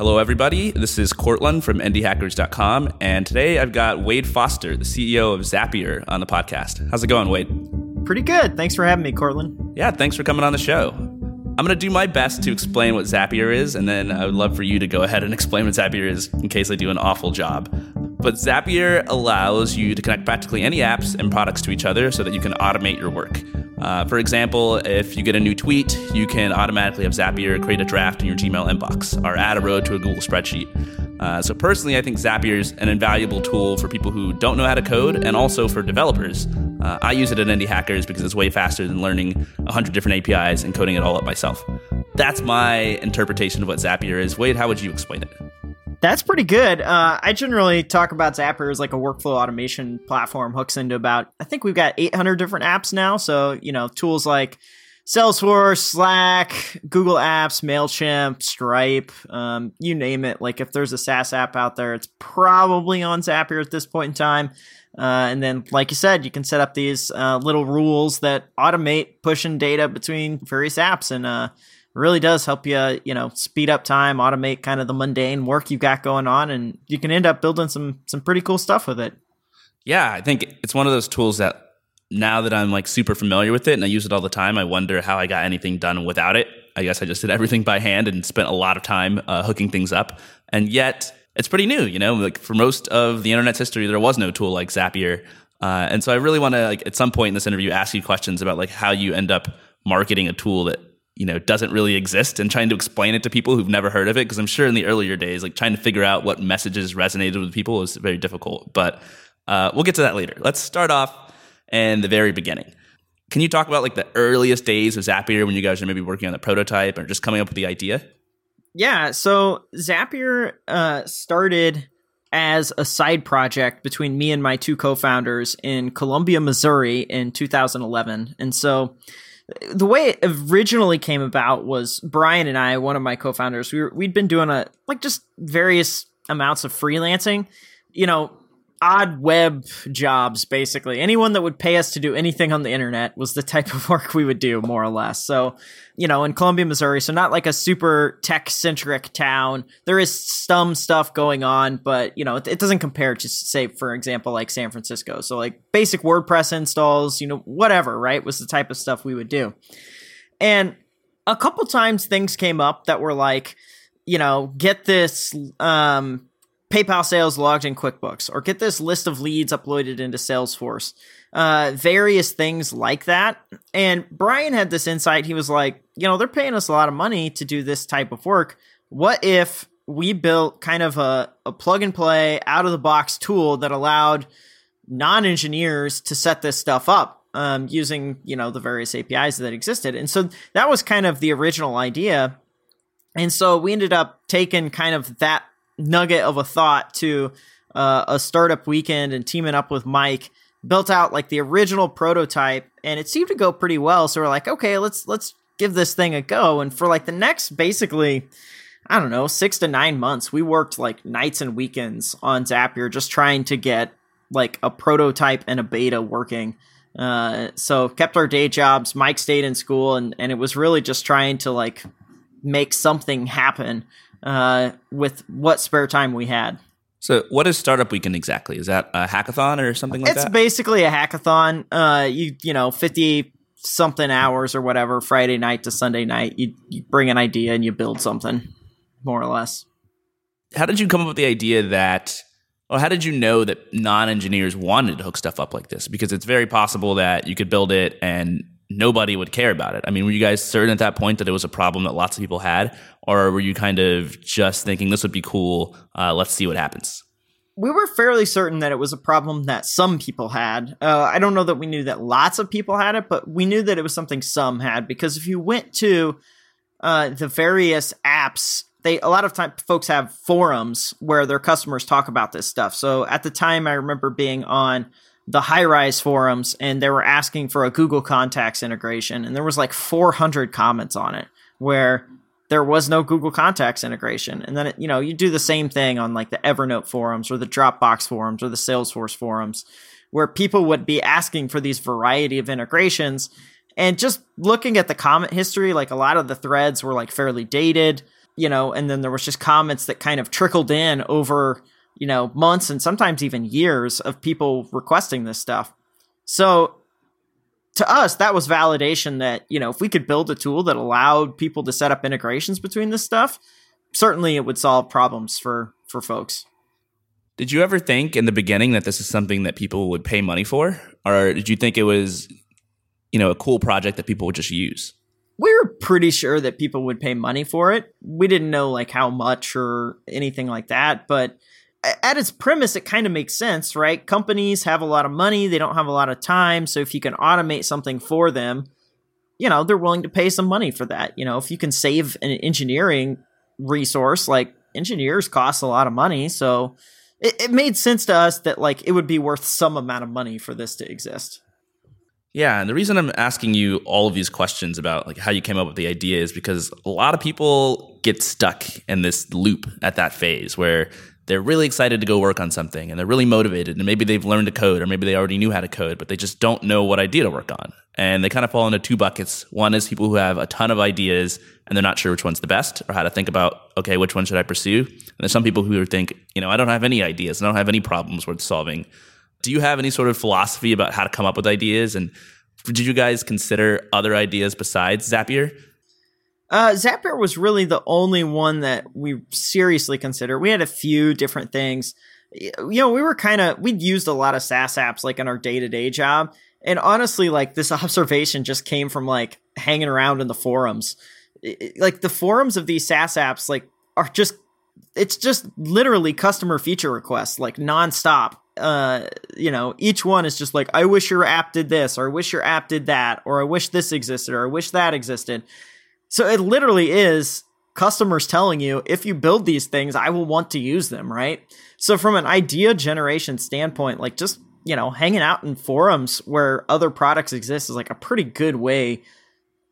Hello, everybody. This is Courtland from IndieHackers.com, and today I've got Wade Foster, the CEO of Zapier, on the podcast. How's it going, Wade? Pretty good. Thanks for having me, Courtland. Yeah, thanks for coming on the show. I'm going to do my best to explain what Zapier is, and then I would love for you to go ahead and explain what Zapier is in case I do an awful job. But Zapier allows you to connect practically any apps and products to each other so that you can automate your work. Uh, for example, if you get a new tweet, you can automatically have Zapier create a draft in your Gmail inbox or add a row to a Google spreadsheet. Uh, so personally, I think Zapier is an invaluable tool for people who don't know how to code and also for developers. Uh, I use it at Indie Hackers because it's way faster than learning 100 different APIs and coding it all up myself. That's my interpretation of what Zapier is. Wade, how would you explain it? That's pretty good. Uh, I generally talk about Zapier as like a workflow automation platform, hooks into about, I think we've got 800 different apps now. So, you know, tools like Salesforce, Slack, Google Apps, MailChimp, Stripe, um, you name it. Like if there's a SaaS app out there, it's probably on Zapier at this point in time. Uh, and then, like you said, you can set up these uh, little rules that automate pushing data between various apps and uh, really does help you, you know, speed up time, automate kind of the mundane work you've got going on, and you can end up building some some pretty cool stuff with it. Yeah, I think it's one of those tools that now that I'm like super familiar with it and I use it all the time, I wonder how I got anything done without it. I guess I just did everything by hand and spent a lot of time uh, hooking things up. And yet, it's pretty new, you know, like for most of the internet's history, there was no tool like Zapier. Uh, and so I really want to, like, at some point in this interview, ask you questions about like how you end up marketing a tool that you know doesn't really exist and trying to explain it to people who've never heard of it. Because i'm sure in the earlier days like trying to figure out what messages resonated with people was very difficult. But uh, we'll get to that later. Let's start off in the very beginning. Can you talk about like the earliest days of zapier when you guys are maybe working on the prototype or just coming up with the idea? Yeah so zapier uh, started as a side project between me and my two co-founders in columbia missouri in 2011 and so the way it originally came about was Brian and I, one of my co-founders, we were, we'd been doing a like just various amounts of freelancing, you know, odd web jobs basically. Anyone that would pay us to do anything on the internet was the type of work we would do more or less. So, you know, in Columbia, Missouri, so not like a super tech-centric town. There is some stuff going on, but you know, it, it doesn't compare to say for example like San Francisco. So like basic WordPress installs, you know, whatever, right? Was the type of stuff we would do. And a couple times things came up that were like, you know, get this um PayPal sales logged in QuickBooks, or get this list of leads uploaded into Salesforce. Uh, various things like that. And Brian had this insight. He was like, you know, they're paying us a lot of money to do this type of work. What if we built kind of a, a plug and play, out of the box tool that allowed non engineers to set this stuff up um, using, you know, the various APIs that existed? And so that was kind of the original idea. And so we ended up taking kind of that nugget of a thought to uh, a startup weekend and teaming up with Mike built out like the original prototype and it seemed to go pretty well. So we're like okay let's let's give this thing a go. And for like the next basically i don't know 6 to 9 months we worked like nights and weekends on Zapier just trying to get like a prototype and a beta working. Uh, so kept our day jobs. Mike stayed in school and and it was really just trying to like make something happen uh, with what spare time we had. So, what is Startup Weekend exactly? Is that a hackathon or something like it's that? It's basically a hackathon. Uh, you you know, fifty something hours or whatever, Friday night to Sunday night. You, you bring an idea and you build something, more or less. How did you come up with the idea that, or how did you know that non engineers wanted to hook stuff up like this? Because it's very possible that you could build it and nobody would care about it. I mean, were you guys certain at that point that it was a problem that lots of people had, or were you kind of just thinking this would be cool? Uh, let's see what happens. We were fairly certain that it was a problem that some people had. Uh, I don't know that we knew that lots of people had it, but we knew that it was something some had because if you went to uh, the various apps they a lot of time folks have forums where their customers talk about this stuff. So at the time, I remember being on the Highrise forums and they were asking for a Google Contacts integration, and there was like 400 comments on it where there was no Google Contacts integration. And then it, you know you do the same thing on like the Evernote forums or the Dropbox forums or the Salesforce forums, where people would be asking for these variety of integrations. And just looking at the comment history, like a lot of the threads were like fairly dated. you know, and then there was just comments that kind of trickled in over, you know, months and sometimes even years of people requesting this stuff. So to us, that was validation that, you know, if we could build a tool that allowed people to set up integrations between this stuff, certainly it would solve problems for for folks. Did you ever think in the beginning that this is something that people would pay money for? Or did you think it was, you know, a cool project that people would just use? We were pretty sure that people would pay money for it. We didn't know like how much or anything like that, but at its premise, it kind of makes sense, right? Companies have a lot of money, they don't have a lot of time. So if you can automate something for them, you know, they're willing to pay some money for that. You know, if you can save an engineering resource, like engineers cost a lot of money. So it, it made sense to us that like it would be worth some amount of money for this to exist. Yeah, and the reason I'm asking you all of these questions about like how you came up with the idea is because a lot of people get stuck in this loop at that phase where they're really excited to go work on something and they're really motivated and maybe they've learned to code or maybe they already knew how to code but they just don't know what idea to work on. And they kind of fall into two buckets. One is people who have a ton of ideas and they're not sure which one's the best or how to think about okay which one should i pursue? And there's some people who think you know i don't have any ideas i don't have any problems worth solving. Do you have any sort of philosophy about how to come up with ideas? And did you guys consider other ideas besides zapier uh, Zapier was really the only one that we seriously considered. We had a few different things. You know, we were kind of, we'd used a lot of SaaS apps like in our day to day job. And honestly, like this observation just came from like hanging around in the forums. Like the forums of these SaaS apps, like are just, it's just literally customer feature requests, like nonstop. Uh, you know, each one is just like, I wish your app did this, or I wish your app did that, or I wish this existed, or I wish that existed so it literally is customers telling you, if you build these things, I will want to use them, right? So from an idea generation standpoint, like just, you know, hanging out in forums where other products exist is like a pretty good way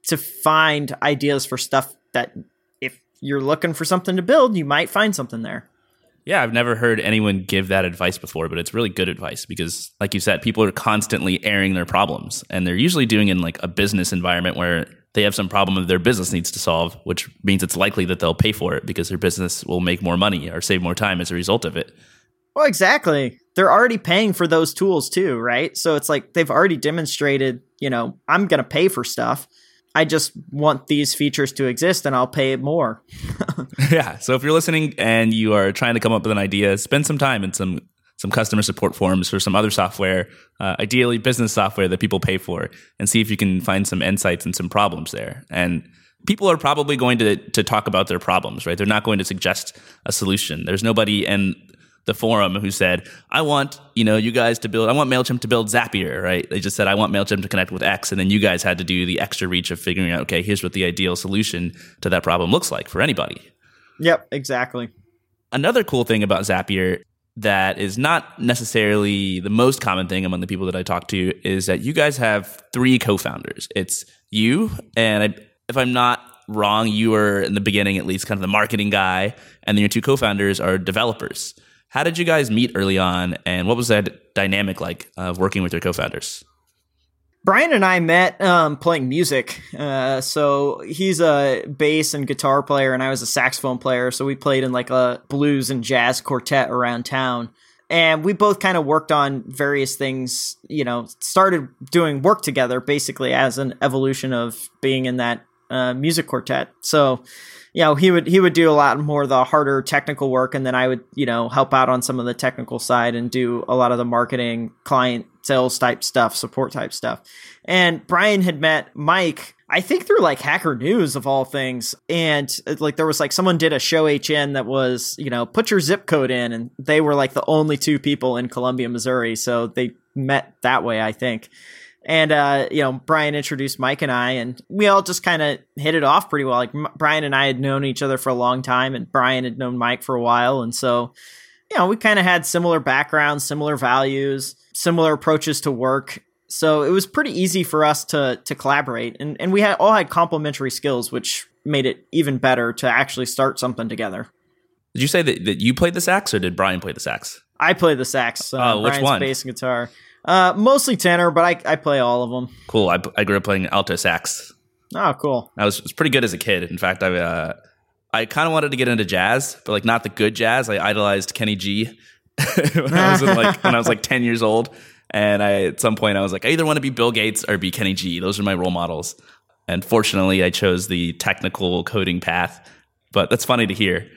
to find ideas for stuff that if you're looking for something to build, you might find something there. Yeah, I've never heard anyone give that advice before, but it's really good advice because, like you said, people are constantly airing their problems, and they're usually doing in like a business environment where they have some problem that their business needs to solve, which means it's likely that they'll pay for it because their business will make more money or save more time as a result of it. Well, exactly. They're already paying for those tools too, right? So it's like they've already demonstrated, you know, I'm going to pay for stuff. I just want these features to exist and I'll pay more. yeah. So if you're listening and you are trying to come up with an idea, spend some time in some some customer support forums for some other software, uh, ideally business software that people pay for, and see if you can find some insights and some problems there. And people are probably going to to talk about their problems, right? They're not going to suggest a solution. There's nobody in the forum who said, "I want you know you guys to build. I want Mailchimp to build Zapier." Right? They just said, "I want Mailchimp to connect with X," and then you guys had to do the extra reach of figuring out, okay, here's what the ideal solution to that problem looks like for anybody. Yep, exactly. Another cool thing about Zapier that is not necessarily the most common thing among the people that I talk to is that you guys have three co-founders. It's you, and I, if I'm not wrong, you were in the beginning at least kind of the marketing guy, and then your two co-founders are developers. How did you guys meet early on, and what was that dynamic like of working with your co-founders? Brian and I met um, playing music. Uh, so he's a bass and guitar player, and I was a saxophone player. So we played in like a blues and jazz quartet around town. And we both kind of worked on various things, you know, started doing work together basically as an evolution of being in that uh, music quartet. So, you know, he would he would do a lot more of the harder technical work, and then I would, you know, help out on some of the technical side and do a lot of the marketing, client sales type stuff, support type stuff. And Brian had met Mike, I think through like Hacker News of all things. And uh, like there was like someone did a show HN that was, you know, put your zip code in. And they were like the only two people in Columbia, Missouri. So they met that way, I think. And, uh, you know, Brian introduced Mike and I, and we all just kind of hit it off pretty well. Like M- Brian and I had known each other for a long time, and Brian had known Mike for a while. And so, you know, we kind of had similar backgrounds, similar values similar approaches to work. So it was pretty easy for us to to collaborate, and and we had all had complementary skills, which made it even better to actually start something together. Did you say that, that you played the sax, or did Brian play the sax? I play the sax. Uh, oh, which Brian's one? Bass and guitar. Uh, mostly tenor, but I I play all of them. Cool. I, I grew up playing alto sax. Oh, cool. I was, was pretty good as a kid. In fact, I uh, I kind of wanted to get into jazz, but like not the good jazz. I idolized Kenny G when I was like when I was like 10 years old. And I at some point I was like, I either want to be Bill Gates or be Kenny G. Those are my role models. And fortunately, I chose the technical coding path. But that's funny to hear.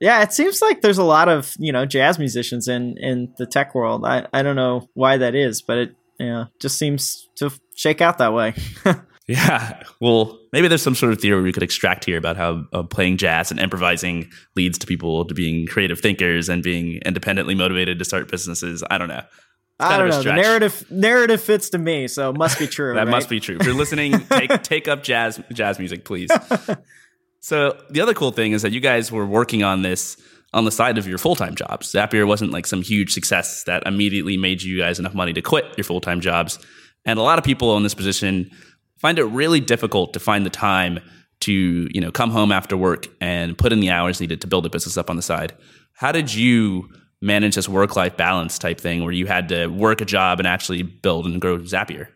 Yeah, it seems like there's a lot of you know jazz musicians in in the tech world. I I don't know why that is, but it yeah just seems to shake out that way. yeah, well, maybe there's some sort of theory we could extract here about how uh, playing jazz and improvising leads to people to being creative thinkers and being independently motivated to start businesses. I don't know. I don't know. The narrative narrative fits to me, so it must be true. that right? must be true. If you're listening, take take up jazz jazz music, please. so the other cool thing is that you guys were working on this on the side of your full time jobs. Zapier wasn't like some huge success that immediately made you guys enough money to quit your full time jobs. And a lot of people in this position find it really difficult to find the time to you know come home after work and put in the hours needed to build a business up on the side. How did you manage this work life balance type thing where you had to work a job and actually build and grow Zapier?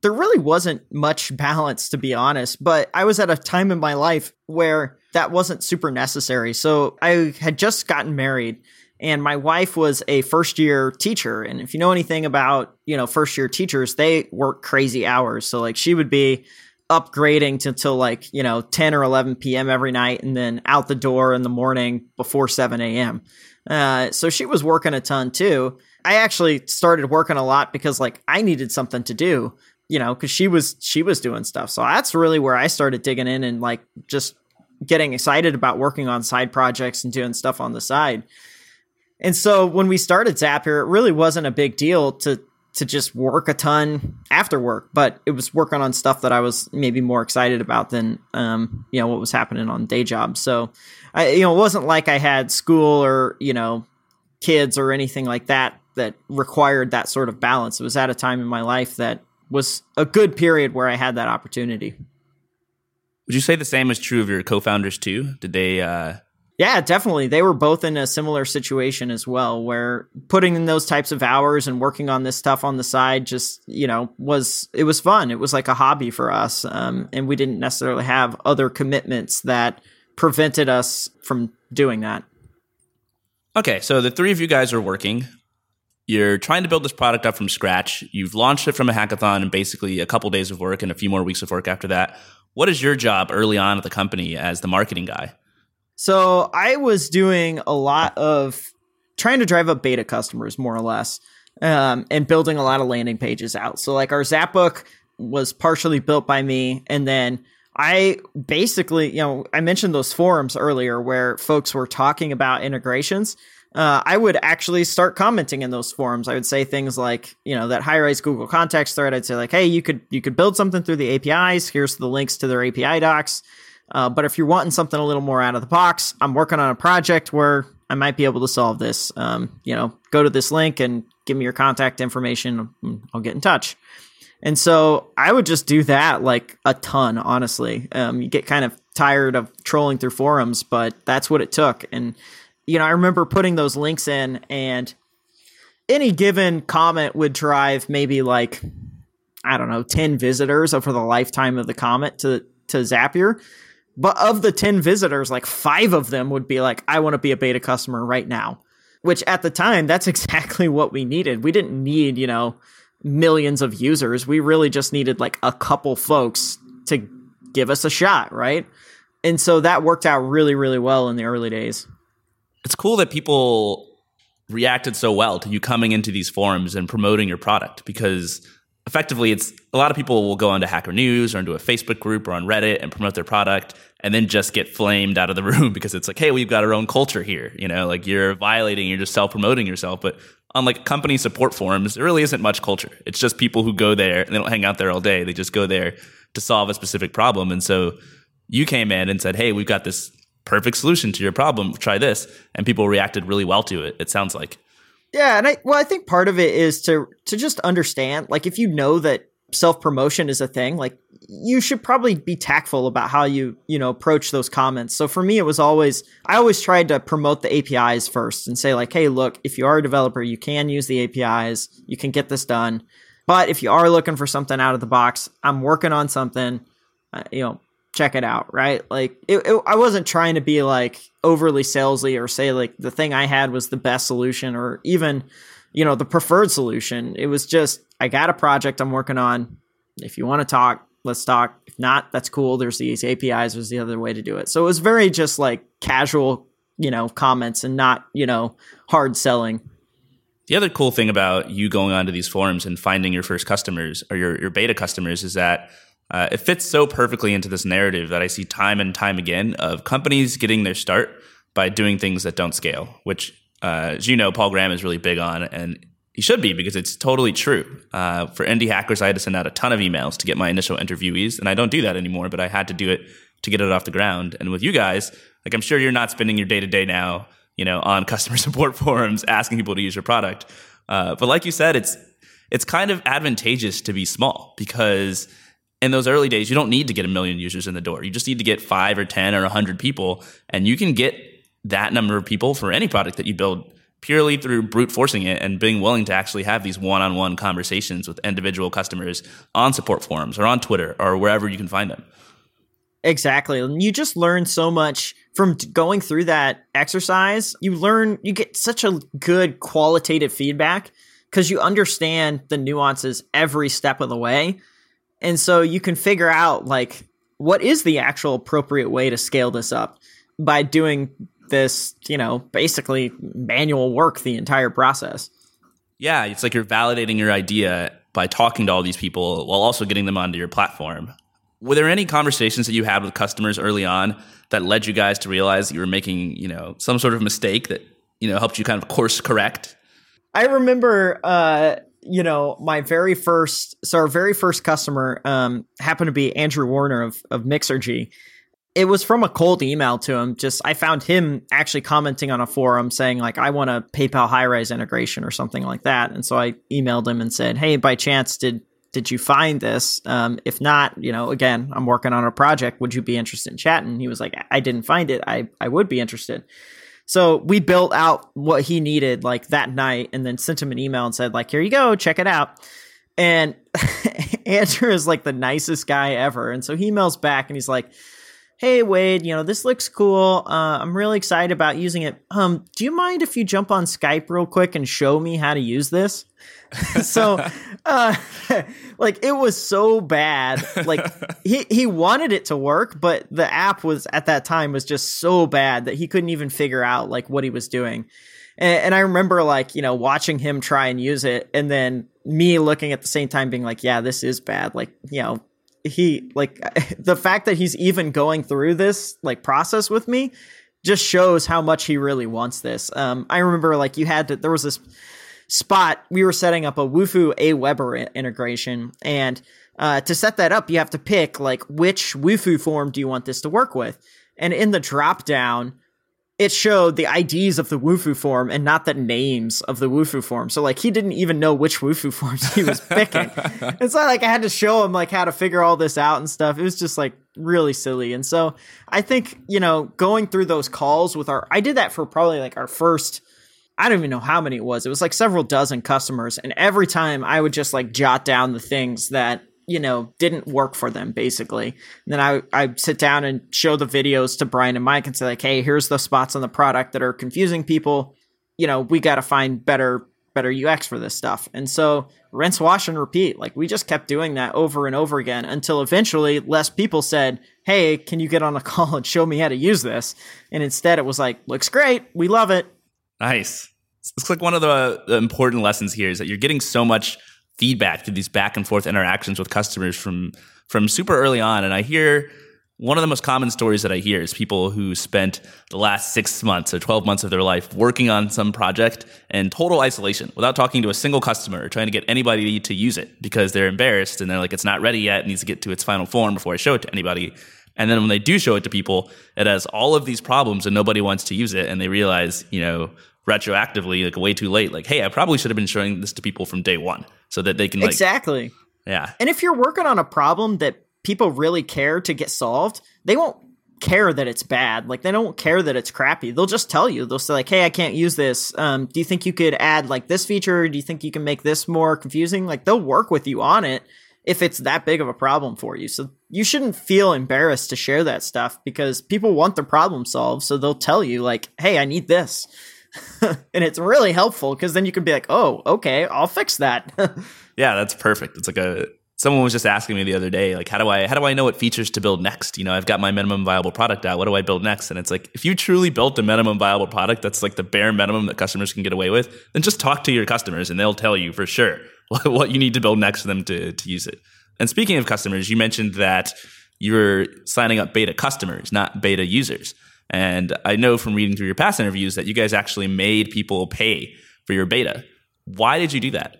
There really wasn't much balance, to be honest, but I was at a time in my life where that wasn't super necessary. So I had just gotten married and my wife was a first year teacher and if you know anything about you know first year teachers they work crazy hours so like she would be upgrading to till like you know 10 or 11 p.m every night and then out the door in the morning before 7 a.m uh, so she was working a ton too. I actually started working a lot because like I needed something to do, you know, because she was she was doing stuff. So that's really where I started digging in and like just getting excited about working on side projects and doing stuff on the side. And so when we started Zapier, it really wasn't a big deal to to just work a ton after work, but it was working on stuff that I was maybe more excited about than um, you know what was happening on day jobs. So I you know it wasn't like I had school or you know kids or anything like that that required that sort of balance. It was at a time in my life that was a good period where I had that opportunity. Would you say the same is true of your co-founders too? Did they uh yeah, definitely. They were both in a similar situation as well, where putting in those types of hours and working on this stuff on the side just, you know, was, it was fun. It was like a hobby for us. Um, and we didn't necessarily have other commitments that prevented us from doing that. Okay. So the three of you guys are working. You're trying to build this product up from scratch. You've launched it from a hackathon and basically a couple days of work and a few more weeks of work after that. What is your job early on at the company as the marketing guy? So I was doing a lot of trying to drive up beta customers, more or less, um, and building a lot of landing pages out. So like our Zapbook was partially built by me, and then I basically, you know, I mentioned those forums earlier where folks were talking about integrations. Uh, I would actually start commenting in those forums. I would say things like, you know, that Highrise Google Contacts thread. I'd say like, hey, you could you could build something through the APIs. Here's the links to their API docs. Uh, but if you're wanting something a little more out of the box, I'm working on a project where I might be able to solve this. Um, you know, go to this link and give me your contact information. I'll get in touch. And so I would just do that like a ton, honestly. Um, you get kind of tired of trolling through forums, but that's what it took. And, you know, I remember putting those links in, and any given comment would drive maybe like, I don't know, 10 visitors over the lifetime of the comment to, to Zapier. But of the 10 visitors, like five of them would be like, I want to be a beta customer right now. Which at the time, that's exactly what we needed. We didn't need, you know, millions of users. We really just needed like a couple folks to give us a shot, right? And so that worked out really, really well in the early days. It's cool that people reacted so well to you coming into these forums and promoting your product because effectively it's a lot of people will go onto hacker news or into a facebook group or on reddit and promote their product and then just get flamed out of the room because it's like hey we've got our own culture here. You know like you're violating you're just self-promoting yourself. But on like company support forums there really isn't much culture. It's just people who go there and they don't hang out there all day. They just go there to solve a specific problem. And so you came in and said hey we've got this perfect solution to your problem. Try this. And people reacted really well to it it sounds like yeah, and I well, I think part of it is to to just understand, like, if you know that self promotion is a thing, like, you should probably be tactful about how you you know approach those comments. So for me, it was always I always tried to promote the APIs first and say like, hey, look, if you are a developer, you can use the APIs, you can get this done. But if you are looking for something out of the box, I'm working on something. Uh, you know, check it out, right? Like it, it, I wasn't trying to be like overly salesy or say like the thing I had was the best solution or even, you know, the preferred solution. It was just I got a project I'm working on. If you want to talk, let's talk. If not, that's cool. There's these APIs. There's the other way to do it. So it was very just like casual, you know, comments and not, you know, hard selling. The other cool thing about you going onto these forums and finding your first customers or your, your beta customers is that uh, it fits so perfectly into this narrative that I see time and time again of companies getting their start by doing things that don't scale, which, uh, as you know, Paul Graham is really big on, and he should be because it's totally true. Uh, for indie hackers, I had to send out a ton of emails to get my initial interviewees, and I don't do that anymore, but I had to do it to get it off the ground. And with you guys, like I'm sure you're not spending your day to day now, you know, on customer support forums asking people to use your product. Uh, but like you said, it's it's kind of advantageous to be small because in those early days, you don't need to get a million users in the door. You just need to get five or 10 or 100 people, and you can get that number of people for any product that you build purely through brute forcing it and being willing to actually have these one on one conversations with individual customers on support forums or on Twitter or wherever you can find them. Exactly. And you just learn so much from going through that exercise. You learn, you get such a good qualitative feedback because you understand the nuances every step of the way and so you can figure out like what is the actual appropriate way to scale this up by doing this, you know, basically manual work the entire process. Yeah, it's like you're validating your idea by talking to all these people while also getting them onto your platform. Were there any conversations that you had with customers early on that led you guys to realize that you were making, you know, some sort of mistake that, you know, helped you kind of course correct? I remember uh you know, my very first, so our very first customer um, happened to be Andrew Warner of, of Mixergy. It was from a cold email to him. Just I found him actually commenting on a forum saying like I want a PayPal Highrise integration or something like that. And so I emailed him and said, "Hey, by chance did did you find this? Um, if not, you know, again, I'm working on a project. Would you be interested in chatting?" He was like, "I didn't find it. I I would be interested." So we built out what he needed like that night and then sent him an email and said, like, here you go, check it out. And Andrew is like the nicest guy ever. And so he emails back and he's like, Hey Wade, you know, this looks cool. Uh, I'm really excited about using it. Um, do you mind if you jump on Skype real quick and show me how to use this? so uh like it was so bad like he he wanted it to work but the app was at that time was just so bad that he couldn't even figure out like what he was doing and, and i remember like you know watching him try and use it and then me looking at the same time being like yeah this is bad like you know he like the fact that he's even going through this like process with me just shows how much he really wants this um i remember like you had to there was this spot, we were setting up a Wufoo Aweber integration. And uh, to set that up, you have to pick like which Wufoo form do you want this to work with. And in the drop down, it showed the IDs of the Wufoo form and not the names of the Wufoo form. So like he didn't even know which Wufoo forms he was picking. it's not like I had to show him like how to figure all this out and stuff. It was just like really silly. And so I think, you know, going through those calls with our I did that for probably like our first I don't even know how many it was. It was like several dozen customers. And every time I would just like jot down the things that, you know, didn't work for them basically. And then I, I sit down and show the videos to Brian and Mike and say like, Hey, here's the spots on the product that are confusing people. You know, we got to find better, better UX for this stuff. And so rinse, wash and repeat. Like we just kept doing that over and over again until eventually less people said, Hey, can you get on a call and show me how to use this? And instead it was like, looks great. We love it Nice. It's like one of the, the important lessons here is that you're getting so much feedback through these back and forth interactions with customers from from super early on. And I hear one of the most common stories that I hear is people who spent the last six months or 12 months of their life working on some project in total isolation without talking to a single customer or trying to get anybody to use it because they're embarrassed and they're like, it's not ready yet. It needs to get to its final form before I show it to anybody. And then when they do show it to people, it has all of these problems and nobody wants to use it. And they realize, you know, retroactively, like way too late, like, hey, I probably should have been showing this to people from day one so that they can like, Exactly. Yeah. And if you're working on a problem that people really care to get solved, they won't care that it's bad. Like they don't care that it's crappy. They'll just tell you. They'll say like, "Hey, I can't use this. Um, do you think you could add like this feature? Do you think you can make this more confusing?" Like they'll work with you on it if it's that big of a problem for you. So you shouldn't feel embarrassed to share that stuff because people want the problem solved. So they'll tell you, like, hey, I need this. and it's really helpful because then you can be like, oh, okay, I'll fix that. yeah, that's perfect. It's like a someone was just asking me the other day like how do i how do i know what features to build next? You know i've got my minimum viable product out. What do i build next? And it's like if you truly built a minimum viable product that's like the bare minimum that customers can get away with then just talk to your customers and they'll tell you for sure what you need to build next for them to, to use it. And speaking of customers you mentioned that you're signing up beta customers not beta users. And i know from reading through your past interviews that you guys actually made people pay for your beta. Why did you do that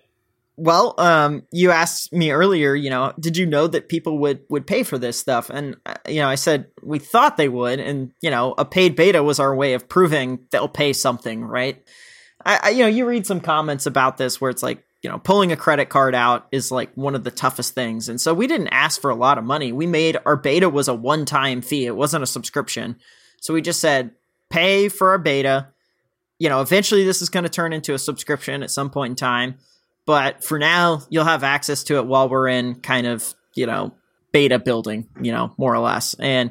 well, um, you asked me earlier, you know, did you know that people would would pay for this stuff? And uh, you know, I said we thought they would, and you know, a paid beta was our way of proving they'll pay something, right? I, I you know, you read some comments about this where it's like, you know, pulling a credit card out is like one of the toughest things, and so we didn't ask for a lot of money. We made our beta was a one time fee; it wasn't a subscription. So we just said, pay for our beta. You know, eventually this is going to turn into a subscription at some point in time but for now, you'll have access to it while we're in kind of, you know, beta building, you know, more or less. And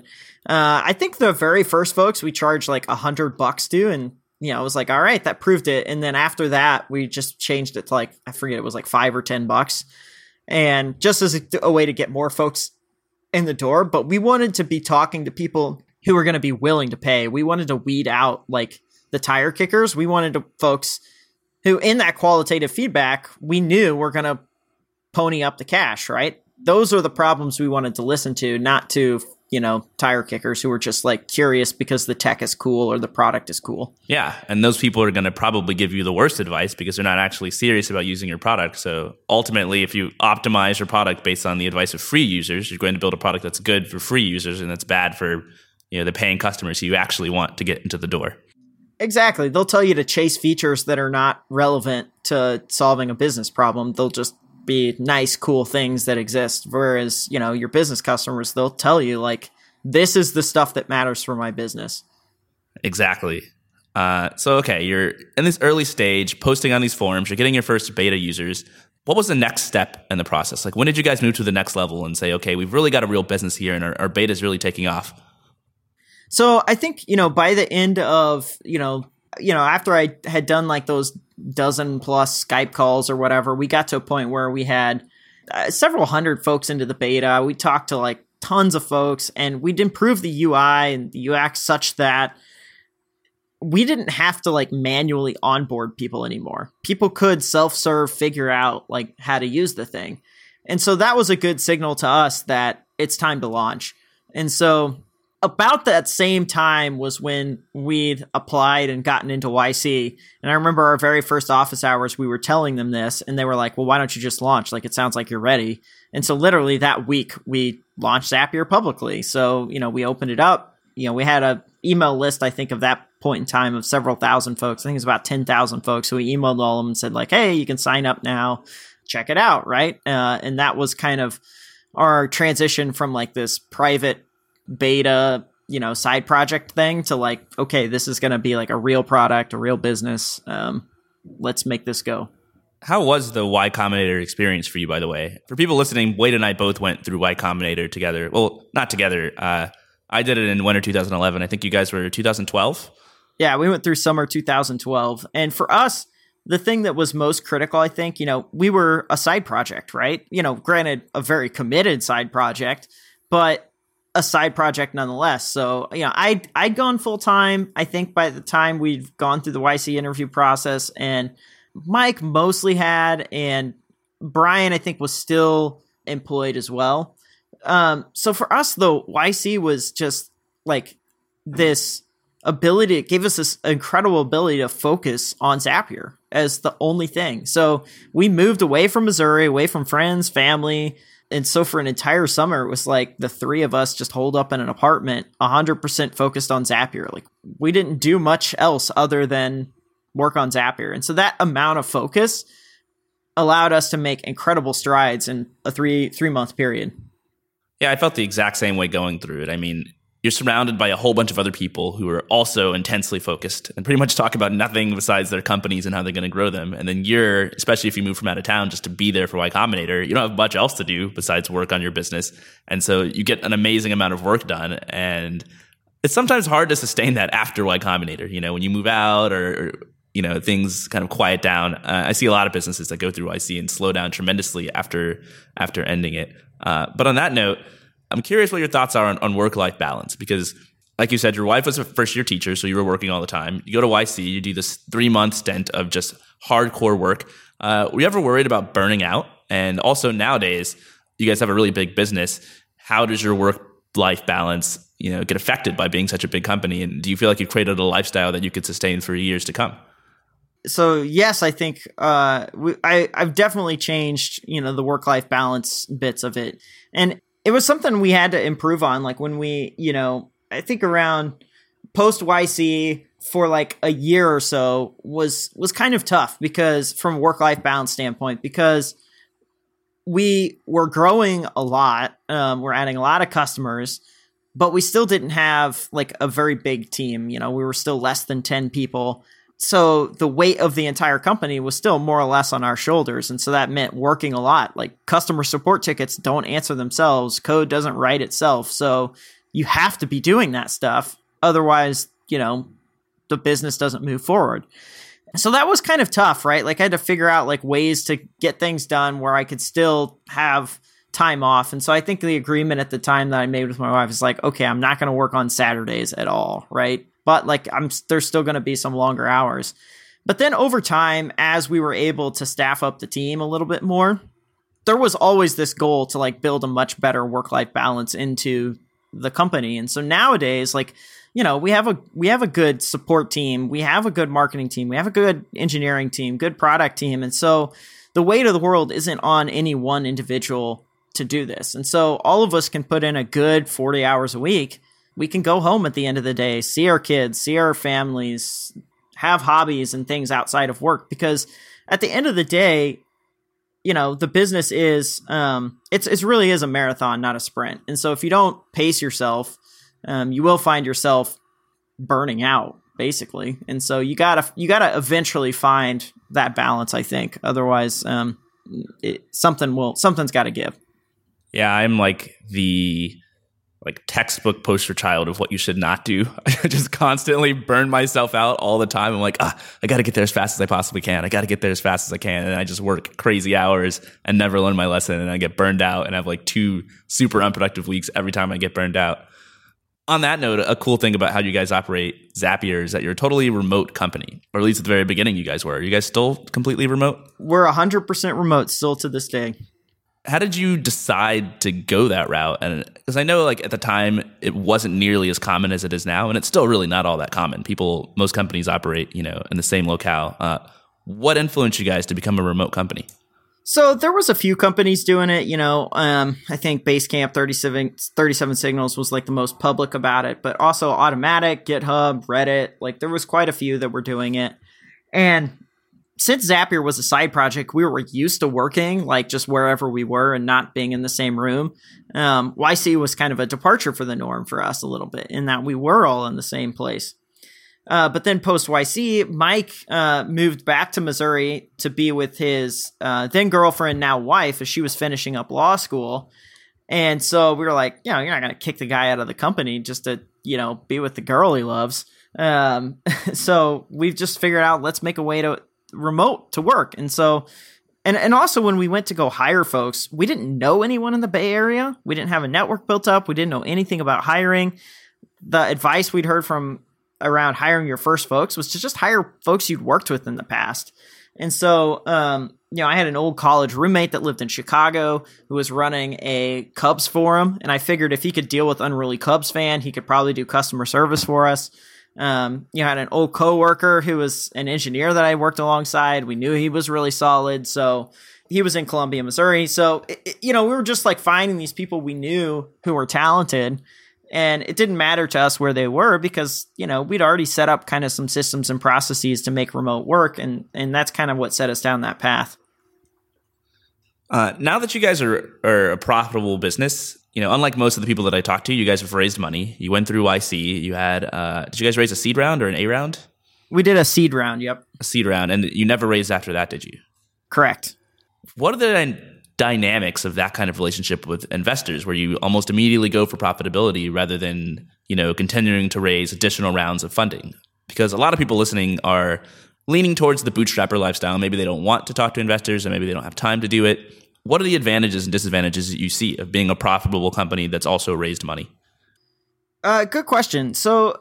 uh, I think the very first folks we charged like a hundred bucks to, and you know, it was like, all right, that proved it. And then after that, we just changed it to like I forget, it was like five or ten bucks, and just as a, a way to get more folks in the door. But we wanted to be talking to people who were going to be willing to pay. We wanted to weed out like the tire kickers. We wanted to folks who in that qualitative feedback we knew were going to pony up the cash, right? Those are the problems we wanted to listen to, not to, you know, tire kickers who are just like curious because the tech is cool or the product is cool. Yeah. And those people are going to probably give you the worst advice because they're not actually serious about using your product. So ultimately, if you optimize your product based on the advice of free users, you're going to build a product that's good for free users and that's bad for, you know, the paying customers who you actually want to get into the door. Exactly. They'll tell you to chase features that are not relevant to solving a business problem. They'll just be nice, cool things that exist. Whereas, you know, your business customers, they'll tell you, like, this is the stuff that matters for my business. Exactly. Uh, so, okay, you're in this early stage, posting on these forums, you're getting your first beta users. What was the next step in the process? Like, when did you guys move to the next level and say, okay, we've really got a real business here and our, our beta is really taking off? So I think, you know, by the end of, you know, you know, after I had done like those dozen plus Skype calls or whatever, we got to a point where we had uh, several hundred folks into the beta. We talked to like tons of folks and we'd improve the UI and the UX such that we didn't have to like manually onboard people anymore. People could self-serve figure out like how to use the thing. And so that was a good signal to us that it's time to launch. And so about that same time was when we'd applied and gotten into YC. And I remember our very first office hours, we were telling them this, and they were like, well, why don't you just launch? Like, it sounds like you're ready. And so, literally, that week, we launched Zapier publicly. So, you know, we opened it up. You know, we had a email list, I think, of that point in time of several thousand folks. I think it was about 10,000 folks. So we emailed all of them and said, like, hey, you can sign up now. Check it out, right? Uh, and that was kind of our transition from like this private beta, you know, side project thing to like, okay, this is going to be like a real product, a real business. Um, let's make this go. How was the Y Combinator experience for you, by the way? For people listening, Wade and I both went through Y Combinator together. Well, not together. Uh, I did it in winter 2011. I think you guys were 2012. Yeah, we went through summer 2012. And for us, the thing that was most critical, I think, you know, we were a side project, right? You know, granted, a very committed side project, but a side project nonetheless. So, you know, I I'd gone full time. I think by the time we'd gone through the YC interview process and Mike mostly had and Brian I think was still employed as well. Um so for us though, YC was just like this ability it gave us this incredible ability to focus on Zapier as the only thing. So we moved away from Missouri, away from friends, family, and so for an entire summer, it was like the three of us just holed up in an apartment, 100% focused on Zapier. Like we didn't do much else other than work on Zapier. And so that amount of focus allowed us to make incredible strides in a three three month period. Yeah, I felt the exact same way going through it. I mean, you're surrounded by a whole bunch of other people who are also intensely focused and pretty much talk about nothing besides their companies and how they're going to grow them. And then you're, especially if you move from out of town just to be there for Y Combinator, you don't have much else to do besides work on your business. And so you get an amazing amount of work done. And it's sometimes hard to sustain that after Y Combinator. You know, when you move out or, or you know things kind of quiet down. Uh, I see a lot of businesses that go through YC and slow down tremendously after after ending it. Uh, but on that note, I'm curious what your thoughts are on, on work life balance because, like you said, your wife was a first year teacher, so you were working all the time. You go to YC, you do this three month stint of just hardcore work. Uh, were you ever worried about burning out? And also nowadays, you guys have a really big business. How does your work life balance, you know, get affected by being such a big company? And do you feel like you've created a lifestyle that you could sustain for years to come? so yes, I think uh, we, I I've definitely changed you know the work life balance bits of it, and it was something we had to improve on. Like when we you know I think around post YC for like a year or so was was kind of tough because from a work life balance standpoint because we were growing a lot, um, we're adding a lot of customers but we still didn't have like a very big team. You know, we were still less than 10 people so the weight of the entire company was still more or less on our shoulders and so that meant working a lot. Like customer support tickets don't answer themselves. Code doesn't write itself. So you have to be doing that stuff. Otherwise you know the business doesn't move forward. So that was kind of tough right? Like i had to figure out like ways to get things done where i could still have time off. And so i think the agreement at the time that i made with my wife is like okay i'm not going to work on saturdays at all right but like I'm there's still going to be some longer hours. But then over time as we were able to staff up the team a little bit more, there was always this goal to like build a much better work-life balance into the company. And so nowadays like you know, we have a we have a good support team, we have a good marketing team, we have a good engineering team, good product team. And so the weight of the world isn't on any one individual to do this. And so all of us can put in a good 40 hours a week we can go home at the end of the day, see our kids, see our families, have hobbies and things outside of work because at the end of the day, you know, the business is um it's it really is a marathon, not a sprint. And so if you don't pace yourself, um you will find yourself burning out basically. And so you got to you got to eventually find that balance, I think. Otherwise, um it, something will something's got to give. Yeah, I'm like the like textbook poster child of what you should not do. I just constantly burn myself out all the time. I'm like, ah, I got to get there as fast as I possibly can. I got to get there as fast as I can. And I just work crazy hours and never learn my lesson. And I get burned out and have like two super unproductive weeks every time I get burned out. On that note, a cool thing about how you guys operate Zapier is that you're a totally remote company, or at least at the very beginning, you guys were. Are you guys still completely remote? We're 100% remote still to this day how did you decide to go that route? And because I know, like at the time, it wasn't nearly as common as it is now, and it's still really not all that common. People, most companies operate, you know, in the same locale. Uh, what influenced you guys to become a remote company? So there was a few companies doing it, you know. Um, I think Basecamp 37, 37 Signals was like the most public about it, but also Automattic, GitHub, Reddit, like there was quite a few that were doing it. And since Zapier was a side project, we were used to working like just wherever we were and not being in the same room. Um, YC was kind of a departure for the norm for us a little bit in that we were all in the same place. Uh, but then post YC, Mike uh, moved back to Missouri to be with his uh, then girlfriend, now wife, as she was finishing up law school. And so we were like, you know, you're not going to kick the guy out of the company just to, you know, be with the girl he loves. Um, so we've just figured out let's make a way to remote to work. And so and and also when we went to go hire folks, we didn't know anyone in the Bay Area. We didn't have a network built up. We didn't know anything about hiring. The advice we'd heard from around hiring your first folks was to just hire folks you'd worked with in the past. And so, um, you know, I had an old college roommate that lived in Chicago who was running a Cubs forum, and I figured if he could deal with unruly Cubs fan, he could probably do customer service for us. Um, you know, had an old coworker who was an engineer that I worked alongside. We knew he was really solid, so he was in Columbia, Missouri. So it, you know, we were just like finding these people we knew who were talented, and it didn't matter to us where they were because you know we'd already set up kind of some systems and processes to make remote work, and and that's kind of what set us down that path. Uh, now that you guys are are a profitable business, you know, unlike most of the people that I talked to, you guys have raised money. You went through YC. You had, uh, did you guys raise a seed round or an A round? We did a seed round. Yep. A seed round, and you never raised after that, did you? Correct. What are the dy- dynamics of that kind of relationship with investors, where you almost immediately go for profitability rather than you know continuing to raise additional rounds of funding? Because a lot of people listening are leaning towards the bootstrapper lifestyle. Maybe they don't want to talk to investors, or maybe they don't have time to do it what are the advantages and disadvantages that you see of being a profitable company that's also raised money? Uh, good question. So,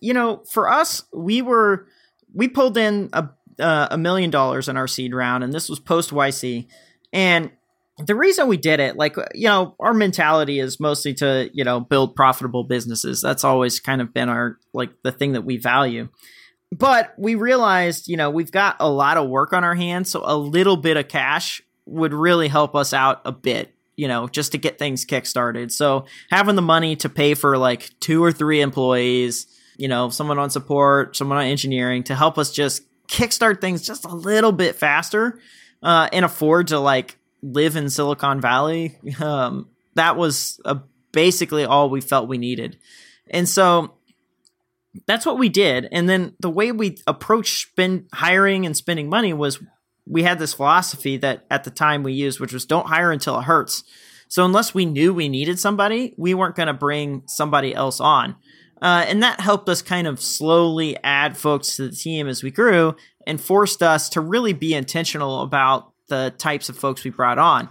you know, for us, we were we pulled in a uh, a million dollars in our seed round, and this was post YC. And the reason we did it, like you know, our mentality is mostly to you know build profitable businesses. That's always kind of been our like the thing that we value. But we realized, you know, we've got a lot of work on our hands, so a little bit of cash would really help us out a bit you know, just to get things kickstarted. So having the money to pay for like two or three employees, you know, someone on support, someone on engineering to help us just kickstart things just a little bit faster uh, and afford to like live in Silicon Valley. Um, that was basically all we felt we needed. And so that's what we did. And then the way we approached spend hiring and spending money was we had this philosophy that at the time we used, which was don't hire until it hurts. So unless we knew we needed somebody, we weren't going to bring somebody else on. Uh, and that helped us kind of slowly add folks to the team as we grew and forced us to really be intentional about the types of folks we brought on.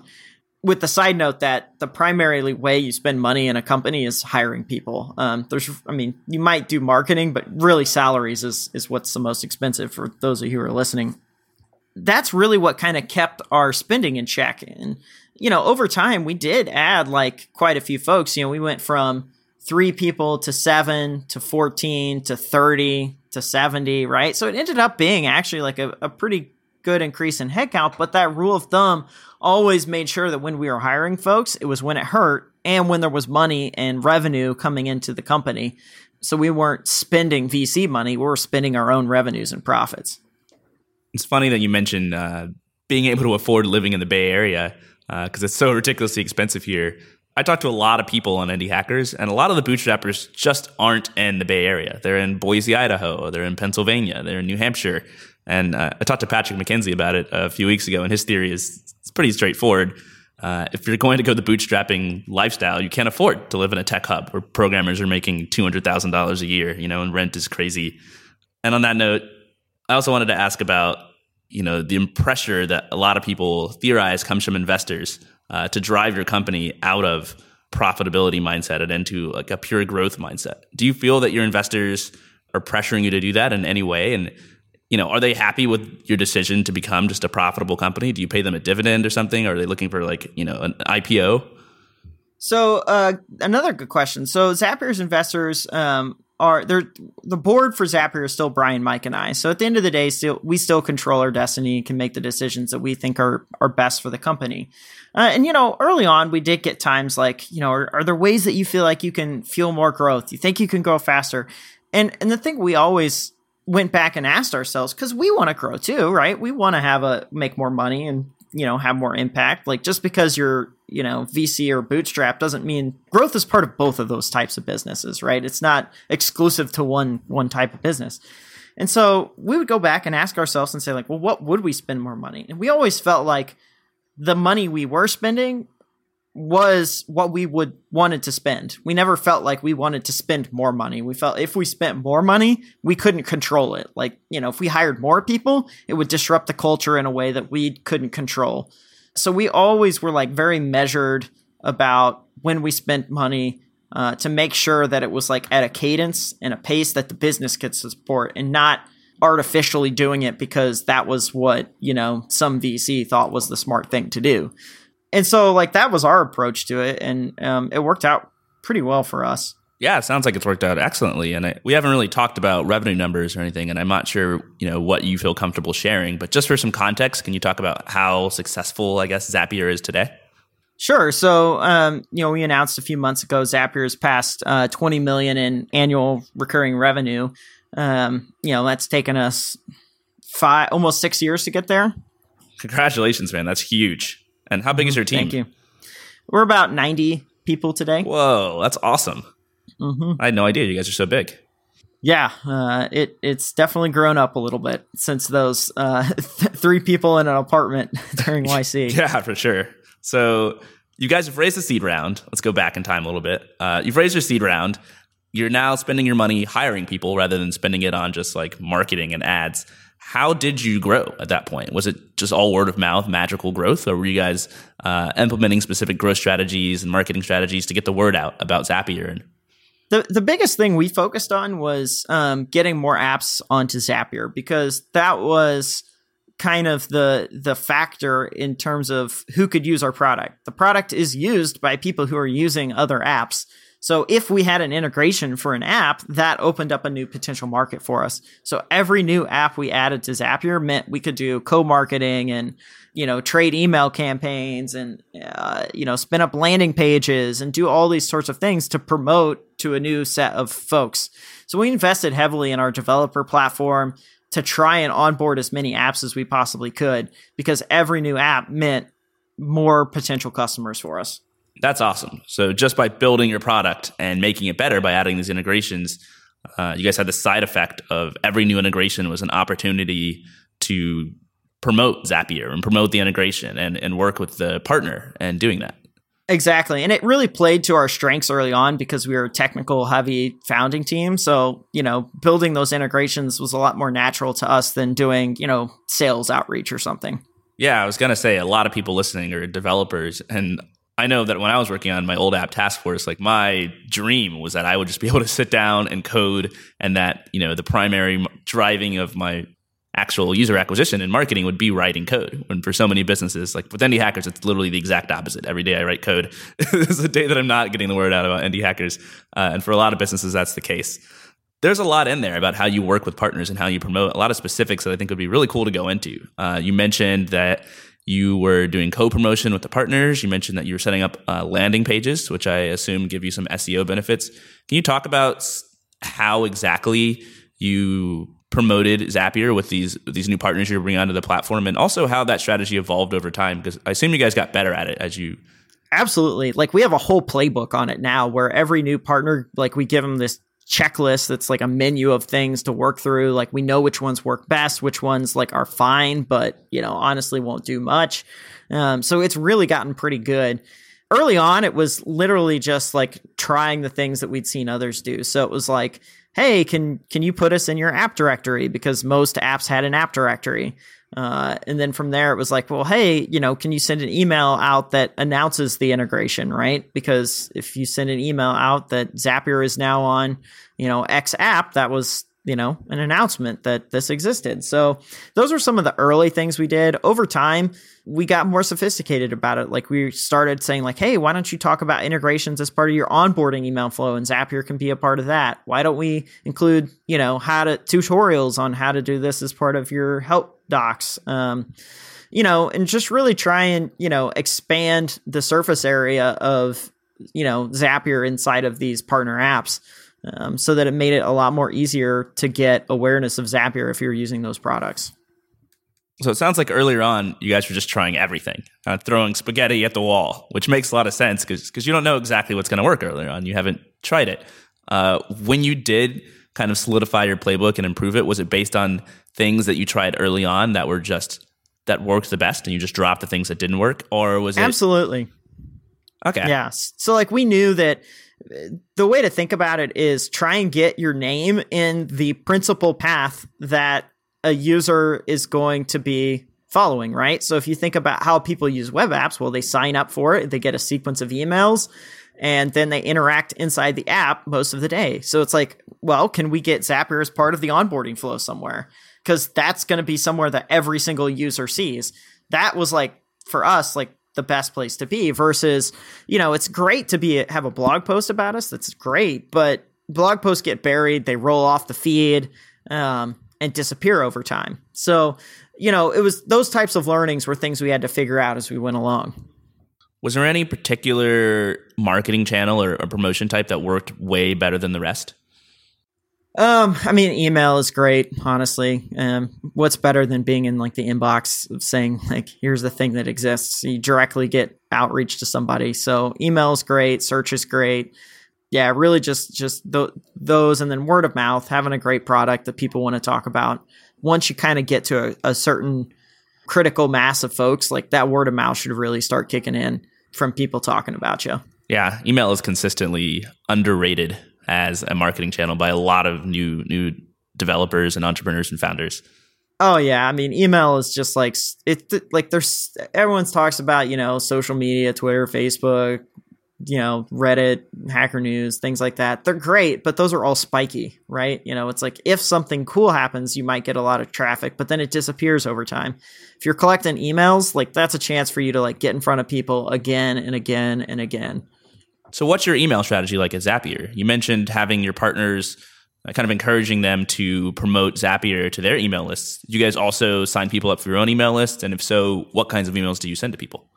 With the side note that the primary way you spend money in a company is hiring people. Um, there's, I mean, you might do marketing, but really salaries is is what's the most expensive for those of you who are listening that's really what kind of kept our spending in check. And, you know, over time, we did add like quite a few folks. You know, we went from three people to seven to 14 to 30 to 70, right? So it ended up being actually like a, a pretty good increase in headcount. But that rule of thumb always made sure that when we were hiring folks, it was when it hurt and when there was money and revenue coming into the company. So we weren't spending VC money, we were spending our own revenues and profits. It's funny that you mentioned uh, being able to afford living in the Bay Area because uh, it's so ridiculously expensive here. I talked to a lot of people on Indie Hackers, and a lot of the bootstrappers just aren't in the Bay Area. They're in Boise, Idaho. They're in Pennsylvania. They're in New Hampshire. And uh, I talked to Patrick McKenzie about it a few weeks ago, and his theory is it's pretty straightforward. Uh, if you're going to go the bootstrapping lifestyle, you can't afford to live in a tech hub where programmers are making two hundred thousand dollars a year, you know, and rent is crazy. And on that note, I also wanted to ask about you know the pressure that a lot of people theorize comes from investors uh, to drive your company out of profitability mindset and into like a pure growth mindset. Do you feel that your investors are pressuring you to do that in any way? And you know, are they happy with your decision to become just a profitable company? Do you pay them a dividend or something? Or are they looking for like you know an IPO? So uh, another good question. So Zapier's investors um, are they're the board for Zapier is still Bryan, Mike, and I. So at the end of the day, still we still control our destiny and can make the decisions that we think are are best for the company. Uh, and you know, early on, we did get times like you know, are, are there ways that you feel like you can feel more growth? You think you can grow faster? And and the thing we always went back and asked ourselves because we want to grow too, right? We want to have a make more money and you know have more impact. Like just because you're you know VC or bootstrap doesn't mean growth is part of both of those types of businesses, right? It's not exclusive to one one type of business. And so we would go back and ask ourselves and say like, well, what would we spend more money? And we always felt like the money we were spending was what we would wanted to spend. We never felt like we wanted to spend more money. We felt if we spent more money, we couldn't control it. Like, you know, if we hired more people, it would disrupt the culture in a way that we couldn't control. So we always were like very measured about when we spent money uh, to make sure that it was like at a cadence and a pace that the business could support and not artificially doing it because that was what, you know, some VC thought was the smart thing to do. And so like that was our approach to it and um, it worked out pretty well for us. Yeah, it sounds like it's worked out excellently, and I, we haven't really talked about revenue numbers or anything. And I'm not sure, you know, what you feel comfortable sharing. But just for some context, can you talk about how successful, I guess, Zapier is today? Sure. So, um, you know, we announced a few months ago Zapier's passed uh, 20 million in annual recurring revenue. Um, you know, that's taken us five, almost six years to get there. Congratulations, man! That's huge. And how big is your team? Thank you. We're about 90 people today. Whoa, that's awesome. hmm I had no idea you guys are so big. Yeah, uh, it it's definitely grown up a little bit since those uh, th- three people in an apartment during YC. Yeah, for sure. So you guys have raised the seed round. Let's go back in time a little bit. Uh, you've raised your seed round. You're now spending your money hiring people rather than spending it on just like marketing and ads. How did you grow at that point? Was it just all word of mouth, magical growth, or were you guys uh, implementing specific growth strategies and marketing strategies to get the word out about Zapier? And the the biggest thing we focused on was um, getting more apps onto Zapier because that was kind of the the factor in terms of who could use our product. The product is used by people who are using other apps. So if we had an integration for an app, that opened up a new potential market for us. So every new app we added to Zapier meant we could do co-marketing and you know trade email campaigns and uh, you know spin up landing pages and do all these sorts of things to promote to a new set of folks. So we invested heavily in our developer platform to try and onboard as many apps as we possibly could because every new app meant more potential customers for us. That's awesome. So just by building your product and making it better by adding these integrations, uh, you guys had the side effect of every new integration was an opportunity to promote Zapier and promote the integration and, and work with the partner and doing that. Exactly. And it really played to our strengths early on because we were a technical heavy founding team. So, you know, building those integrations was a lot more natural to us than doing, you know, sales outreach or something. Yeah, I was going to say a lot of people listening are developers. And I know that when I was working on my old app task force, like my dream was that I would just be able to sit down and code and that, you know, the primary driving of my actual user acquisition and marketing would be writing code. And for so many businesses, like with indie hackers, it's literally the exact opposite. Every day I write code. is a day that I'm not getting the word out about indie hackers. Uh, and for a lot of businesses, that's the case. There's a lot in there about how you work with partners and how you promote. A lot of specifics that I think would be really cool to go into. Uh, you mentioned that you were doing co-promotion with the partners. You mentioned that you were setting up uh, landing pages, which I assume give you some SEO benefits. Can you talk about how exactly you promoted Zapier with these these new partners you're bringing onto the platform, and also how that strategy evolved over time. Because I assume you guys got better at it as you. Absolutely, like we have a whole playbook on it now, where every new partner, like we give them this checklist that's like a menu of things to work through. Like we know which ones work best, which ones like are fine, but you know honestly won't do much. Um, so it's really gotten pretty good. Early on, it was literally just like trying the things that we'd seen others do. So it was like hey, can can you put us in your app directory because most apps had an app directory. Uh, and then from there, it was like, well, hey, you know, can you send an email out that announces the integration, right? Because if you send an email out that Zapier is now on, you know, X app, that was you know, an announcement that this existed. So those were some of the early things we did. Over time, we got more sophisticated about it. Like we started saying like, "Hey, why don't you talk about integrations as part of your onboarding email flow and Zapier can be a part of that? Why don't we include, you know, how to tutorials on how to do this as part of your help docs?" Um, you know, and just really try and, you know, expand the surface area of, you know, Zapier inside of these partner apps um, so that it made it a lot more easier to get awareness of Zapier if you're using those products. So it sounds like earlier on you guys were just trying everything, uh, throwing spaghetti at the wall, which makes a lot of sense because you don't know exactly what's going to work earlier on. You haven't tried it. Uh, when you did kind of solidify your playbook and improve it, was it based on things that you tried early on that were just that worked the best, and you just dropped the things that didn't work, or was it absolutely? Okay. Yes. So like we knew that uh, the way to think about it is try and get your name in the principal path that a user is going to be following, right? So if you think about how people use web apps, well, they sign up for it, they get a sequence of emails, and then they interact inside the app most of the day. So it's like, well, can we get Zapier as part of the onboarding flow somewhere? Because that's going to be somewhere that every single user sees. That was like, for us, like the best place to be versus you know it's great to be have a blog post about us that's great but blog posts get buried they roll off the feed um, and disappear over time so you know it was those types of learnings were things we had to figure out as we went along was there any particular marketing channel or, or promotion type that worked way better than the rest Um, I mean, email is great, honestly. Um, what's better than being in like the inbox of saying like, "Here's the thing that exists." You directly get outreach to somebody. So email is great, search is great. Yeah, really, just just th- those, and then word of mouth, having a great product that people want to talk about. Once you kind of get to a, a certain critical mass of folks, like that word of mouth should really start kicking in from people talking about you. Yeah, email is consistently underrated as a marketing channel by a lot of new new developers and entrepreneurs and founders. Oh yeah, I mean email is just like it like there's everyone's talks about, you know, social media, Twitter, Facebook, you know, Reddit, Hacker News, things like that. They're great, but those are all spiky, right? You know, it's like if something cool happens, you might get a lot of traffic, but then it disappears over time. If you're collecting emails, like that's a chance for you to like get in front of people again and again and again. So, what's your email strategy like at Zapier? You mentioned having your partners uh, kind of encouraging them to promote Zapier to their email lists. Do you guys also sign people up for your own email list? And if so, what kinds of emails do you send to people?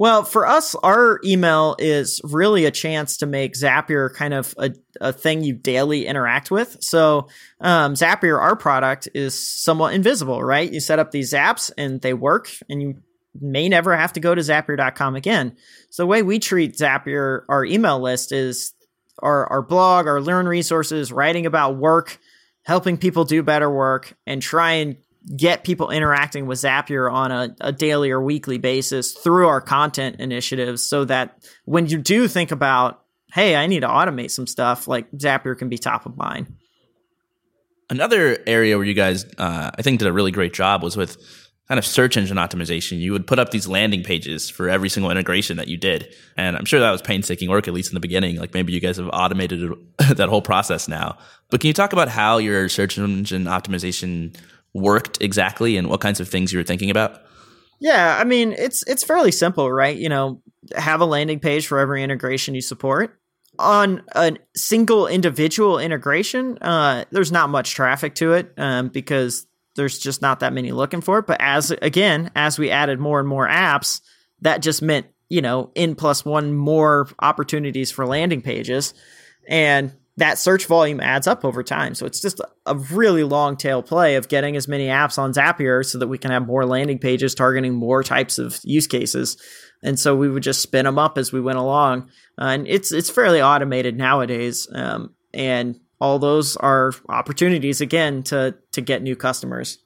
Well, for us, our email is really a chance to make Zapier kind of a, a thing you daily interact with. So, um, Zapier, our product, is somewhat invisible, right? You set up these apps and they work, and you may never have to go to Zapier.com again. So the way we treat Zapier, our email list is our, our blog, our learn resources, writing about work, helping people do better work, and try and get people interacting with Zapier on a, a daily or weekly basis through our content initiatives so that when you do think about, hey, I need to automate some stuff, like Zapier can be top of mind. Another area where you guys, uh, I think, did a really great job was with kind of search engine optimization. You would put up these landing pages for every single integration that you did. And I'm sure that was painstaking work, at least in the beginning. Like maybe you guys have automated that whole process now. But can you talk about how your search engine optimization worked exactly and what kinds of things you were thinking about? Yeah, I mean, it's it's fairly simple, right? You know, have a landing page for every integration you support. On a single individual integration, uh, there's not much traffic to it um, because there's just not that many looking for it. But as again, as we added more and more apps, that just meant, you know, n plus one more opportunities for landing pages. And that search volume adds up over time. So it's just a really long tail play of getting as many apps on Zapier so that we can have more landing pages targeting more types of use cases. And so we would just spin them up as we went along. Uh, and it's it's fairly automated nowadays. Um, and all those are opportunities again to to get new customers.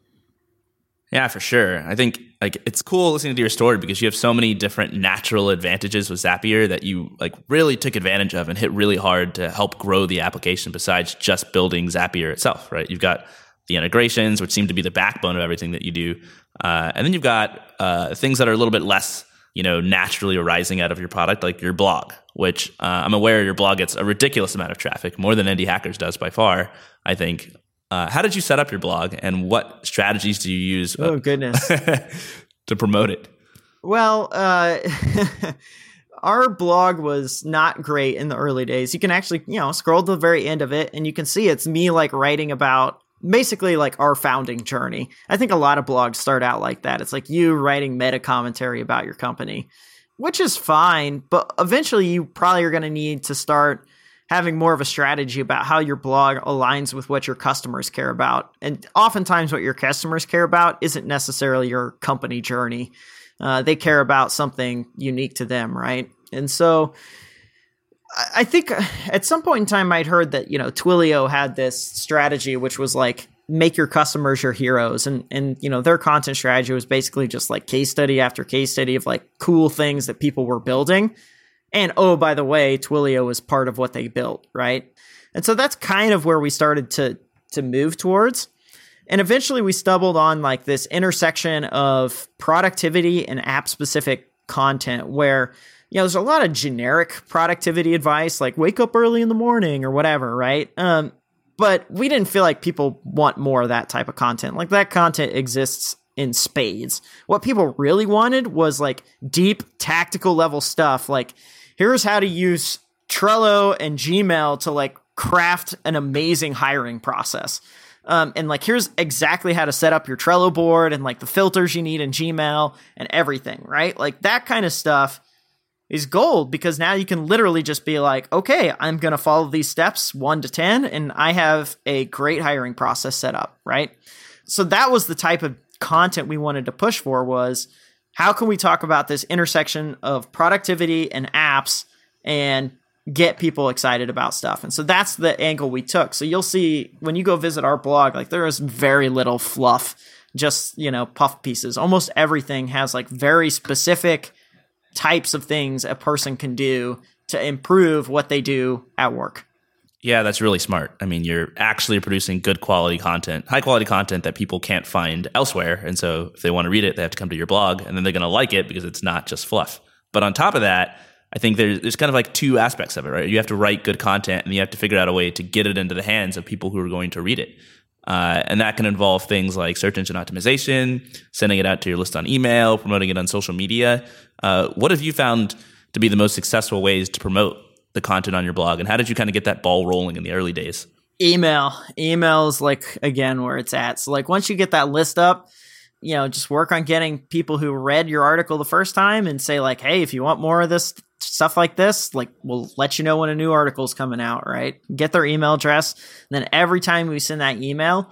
Yeah, for sure. I think like it's cool listening to your story because you have so many different natural advantages with Zapier that you like really took advantage of and hit really hard to help grow the application besides just building Zapier itself, right? You've got the integrations, which seem to be the backbone of everything that you do. Uh, and then you've got uh, things that are a little bit less you know, naturally arising out of your product, like your blog, which uh, I'm aware your blog gets a ridiculous amount of traffic, more than Indie Hackers does by far. I think. Uh, how did you set up your blog, and what strategies do you use? Uh, oh goodness, to promote it. Well, uh, our blog was not great in the early days. You can actually, you know, scroll to the very end of it, and you can see it's me like writing about basically like our founding journey. I think a lot of blogs start out like that. It's like you writing meta commentary about your company, which is fine, but eventually you probably are going to need to start having more of a strategy about how your blog aligns with what your customers care about. And oftentimes, what your customers care about isn't necessarily your company journey. Uh, they care about something unique to them, right? And so I think uh, at some point in time I'd heard that you know Twilio had this strategy which was like make your customers your heroes and and you know their content strategy was basically just like case study after case study of like cool things that people were building and oh by the way Twilio was part of what they built right and so that's kind of where we started to to move towards and eventually we stumbled on like this intersection of productivity and app specific content where you know, there's a lot of generic productivity advice like wake up early in the morning or whatever, right? Um, but we didn't feel like people want more of that type of content. Like that content exists in spades. What people really wanted was like deep tactical level stuff. Like, here's how to use Trello and Gmail to like craft an amazing hiring process. Um, and like, here's exactly how to set up your Trello board and like the filters you need in Gmail and everything, right? Like that kind of stuff is gold because now you can literally just be like, okay, I'm going to follow these steps one to 10, and I have a great hiring process set up, right? So that was the type of content we wanted to push for was how can we talk about this intersection of productivity and apps and get people excited about stuff. And so that's the angle we took. So you'll see when you go visit our blog, like there is very little fluff, just, you know, puff pieces. Almost everything has like very specific types of things a person can do to improve what they do at work. Yeah, that's really smart. I mean, you're actually producing good quality content, high quality content that people can't find elsewhere. And so if they want to read it, they have to come to your blog and then they're going to like it because it's not just fluff. But on top of that, I think there's, there's kind of like two aspects of it, right? You have to write good content and you have to figure out a way to get it into the hands of people who are going to read it. Uh, and that can involve things like search engine optimization, sending it out to your list on email, promoting it on social media. Uh, what have you found to be the most successful ways to promote the content on your blog? And how did you kind of get that ball rolling in the early days? Email. Email is like, again, where it's at. So, like, once you get that list up, you know, just work on getting people who read your article the first time and say, like, hey, if you want more of this stuff like this, like we'll let you know when a new article is coming out, right? Get their email address. And then every time we send that email,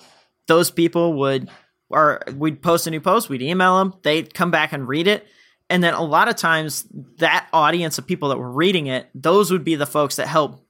those people would, or we'd post a new post, we'd email them, they'd come back and read it. And then a lot of times, that audience of people that were reading it, those would be the folks that help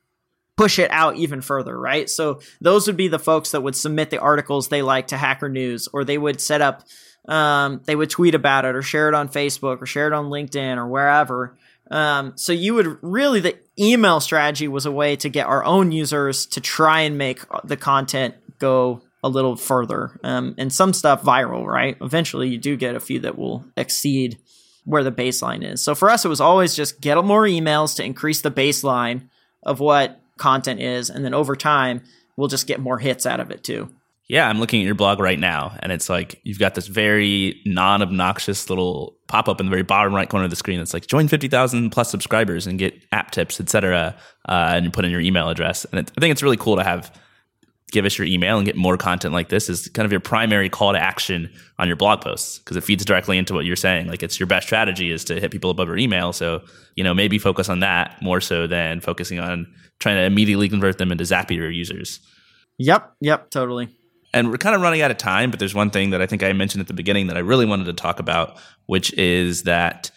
push it out even further, right? So those would be the folks that would submit the articles they like to Hacker News, or they would set up, um, they would tweet about it, or share it on Facebook, or share it on LinkedIn, or wherever. Um, so you would really the email strategy was a way to get our own users to try and make the content go a little further, um, and some stuff viral. Right? Eventually, you do get a few that will exceed where the baseline is. So for us, it was always just get more emails to increase the baseline of what content is, and then over time, we'll just get more hits out of it too. Yeah, I'm looking at your blog right now, and it's like you've got this very non obnoxious little pop up in the very bottom right corner of the screen that's like join 50,000 plus subscribers and get app tips, etc. Uh, and you put in your email address. And it, I think it's really cool to have give us your email and get more content like this is kind of your primary call to action on your blog posts because it feeds directly into what you're saying. Like it's your best strategy is to hit people above your email. So, you know, maybe focus on that more so than focusing on trying to immediately convert them into Zapier users. Yep. Yep. Totally. And we're kind of running out of time, but there's one thing that I think I mentioned at the beginning that I really wanted to talk about, which is that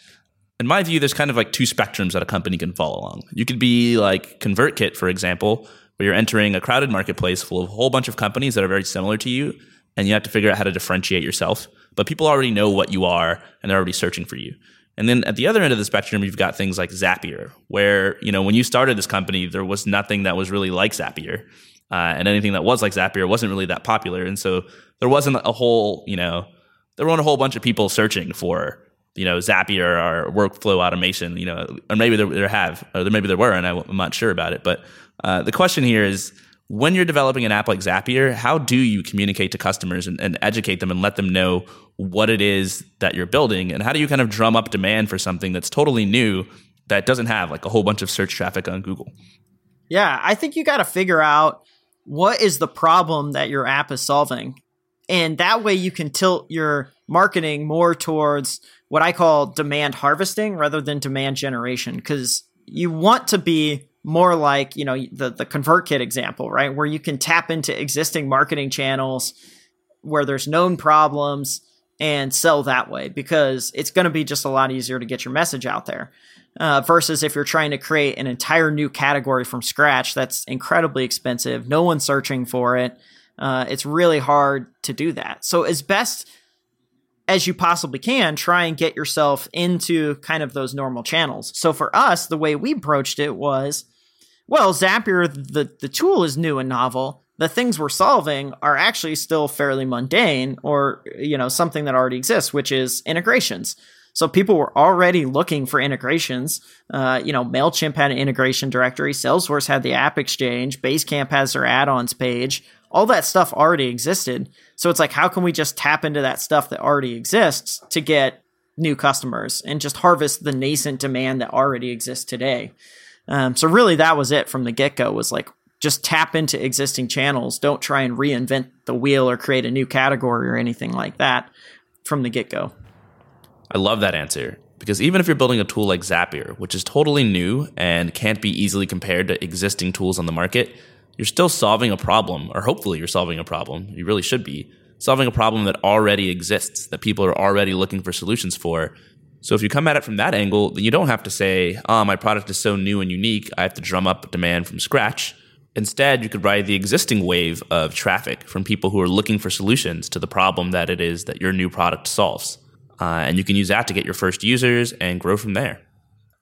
in my view, there's kind of like two spectrums that a company can fall along. You could be like ConvertKit, for example, where you're entering a crowded marketplace full of a whole bunch of companies that are very similar to you, and you have to figure out how to differentiate yourself. But people already know what you are, and they're already searching for you. And then at the other end of the spectrum, you've got things like Zapier, where, you know, when you started this company, there was nothing that was really like Zapier uh, and anything that was like Zapier wasn't really that popular. And so there wasn't a whole, you know, there weren't a whole bunch of people searching for, you know, Zapier or workflow automation, you know, or maybe there, there have, or maybe there were, and I'm not sure about it. But uh, the question here is, when you're developing an app like Zapier, how do you communicate to customers and, and, educate them and let them know what it is that you're building? And how do you kind of drum up demand for something that's totally new that doesn't have like a whole bunch of search traffic on Google? Yeah, I think you got to figure out what is the problem that your app is solving? And that way you can tilt your marketing more towards what I call demand harvesting rather than demand generation. Because you want to be more like, you know, the, the ConvertKit example, right? Where you can tap into existing marketing channels where there's known problems and sell that way because it's going to be just a lot easier to get your message out there uh, versus if you're trying to create an entire new category from scratch that's incredibly expensive no one's searching for it uh, it's really hard to do that so as best as you possibly can try and get yourself into kind of those normal channels so for us the way we approached it was well zapier the, the tool is new and novel the things we're solving are actually still fairly mundane or you know something that already exists which is integrations so people were already looking for integrations. Uh, you know, MailChimp had an integration directory, Salesforce had the App Exchange, Basecamp has their add ons page. All that stuff already existed. So it's like, how can we just tap into that stuff that already exists to get new customers and just harvest the nascent demand that already exists today? Um, so really, that was it from the get go. Was like just tap into existing channels. Don't try and reinvent the wheel or create a new category or anything like that from the get go. I love that answer. Because even if you're building a tool like Zapier, which is totally new and can't be easily compared to existing tools on the market, you're still solving a problem, or hopefully you're solving a problem. You really should be solving a problem that already exists, that people are already looking for solutions for. So if you come at it from that angle, then you don't have to say, oh, my product is so new and unique, I have to drum up demand from scratch. Instead, you could ride the existing wave of traffic from people who are looking for solutions to the problem that it is that your new product solves. Uh, and you can use that to get your first users and grow from there.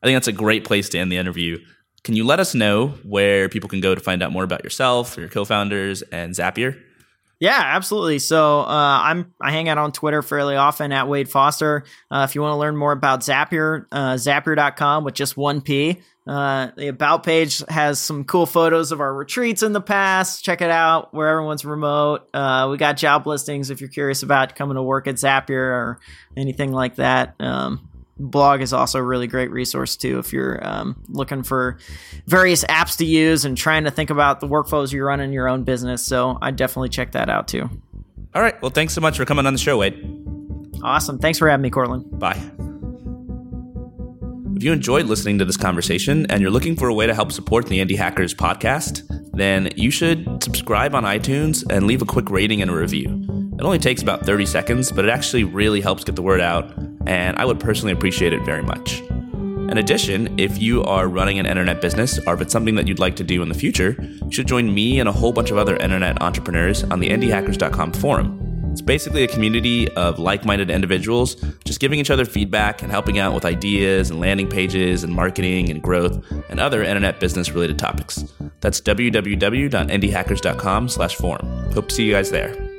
I think that's a great place to end the interview. Can you let us know where people can go to find out more about yourself, your co-founders, and Zapier? Yeah, absolutely. So uh, I'm I hang out on Twitter fairly often at Wade Foster. Uh, if you want to learn more about Zapier, uh, Zapier.com with just one P. Uh, the about page has some cool photos of our retreats in the past. Check it out where everyone's remote. Uh, we got job listings if you're curious about coming to work at Zapier or anything like that. Um, blog is also a really great resource too if you're um, looking for various apps to use and trying to think about the workflows you run in your own business. So I definitely check that out too. All right. Well, thanks so much for coming on the show, Wade. Awesome. Thanks for having me, Courtland. Bye. If you enjoyed listening to this conversation and you're looking for a way to help support the Indie Hackers podcast, then you should subscribe on iTunes and leave a quick rating and a review. It only takes about 30 seconds, but it actually really helps get the word out, and I would personally appreciate it very much. In addition, if you are running an internet business or if it's something that you'd like to do in the future, you should join me and a whole bunch of other internet entrepreneurs on the indiehackers.com forum. It's basically a community of like minded individuals just giving each other feedback and helping out with ideas and landing pages and marketing and growth and other internet business related topics. That's www.indiehackers.com slash forum. Hope to see you guys there.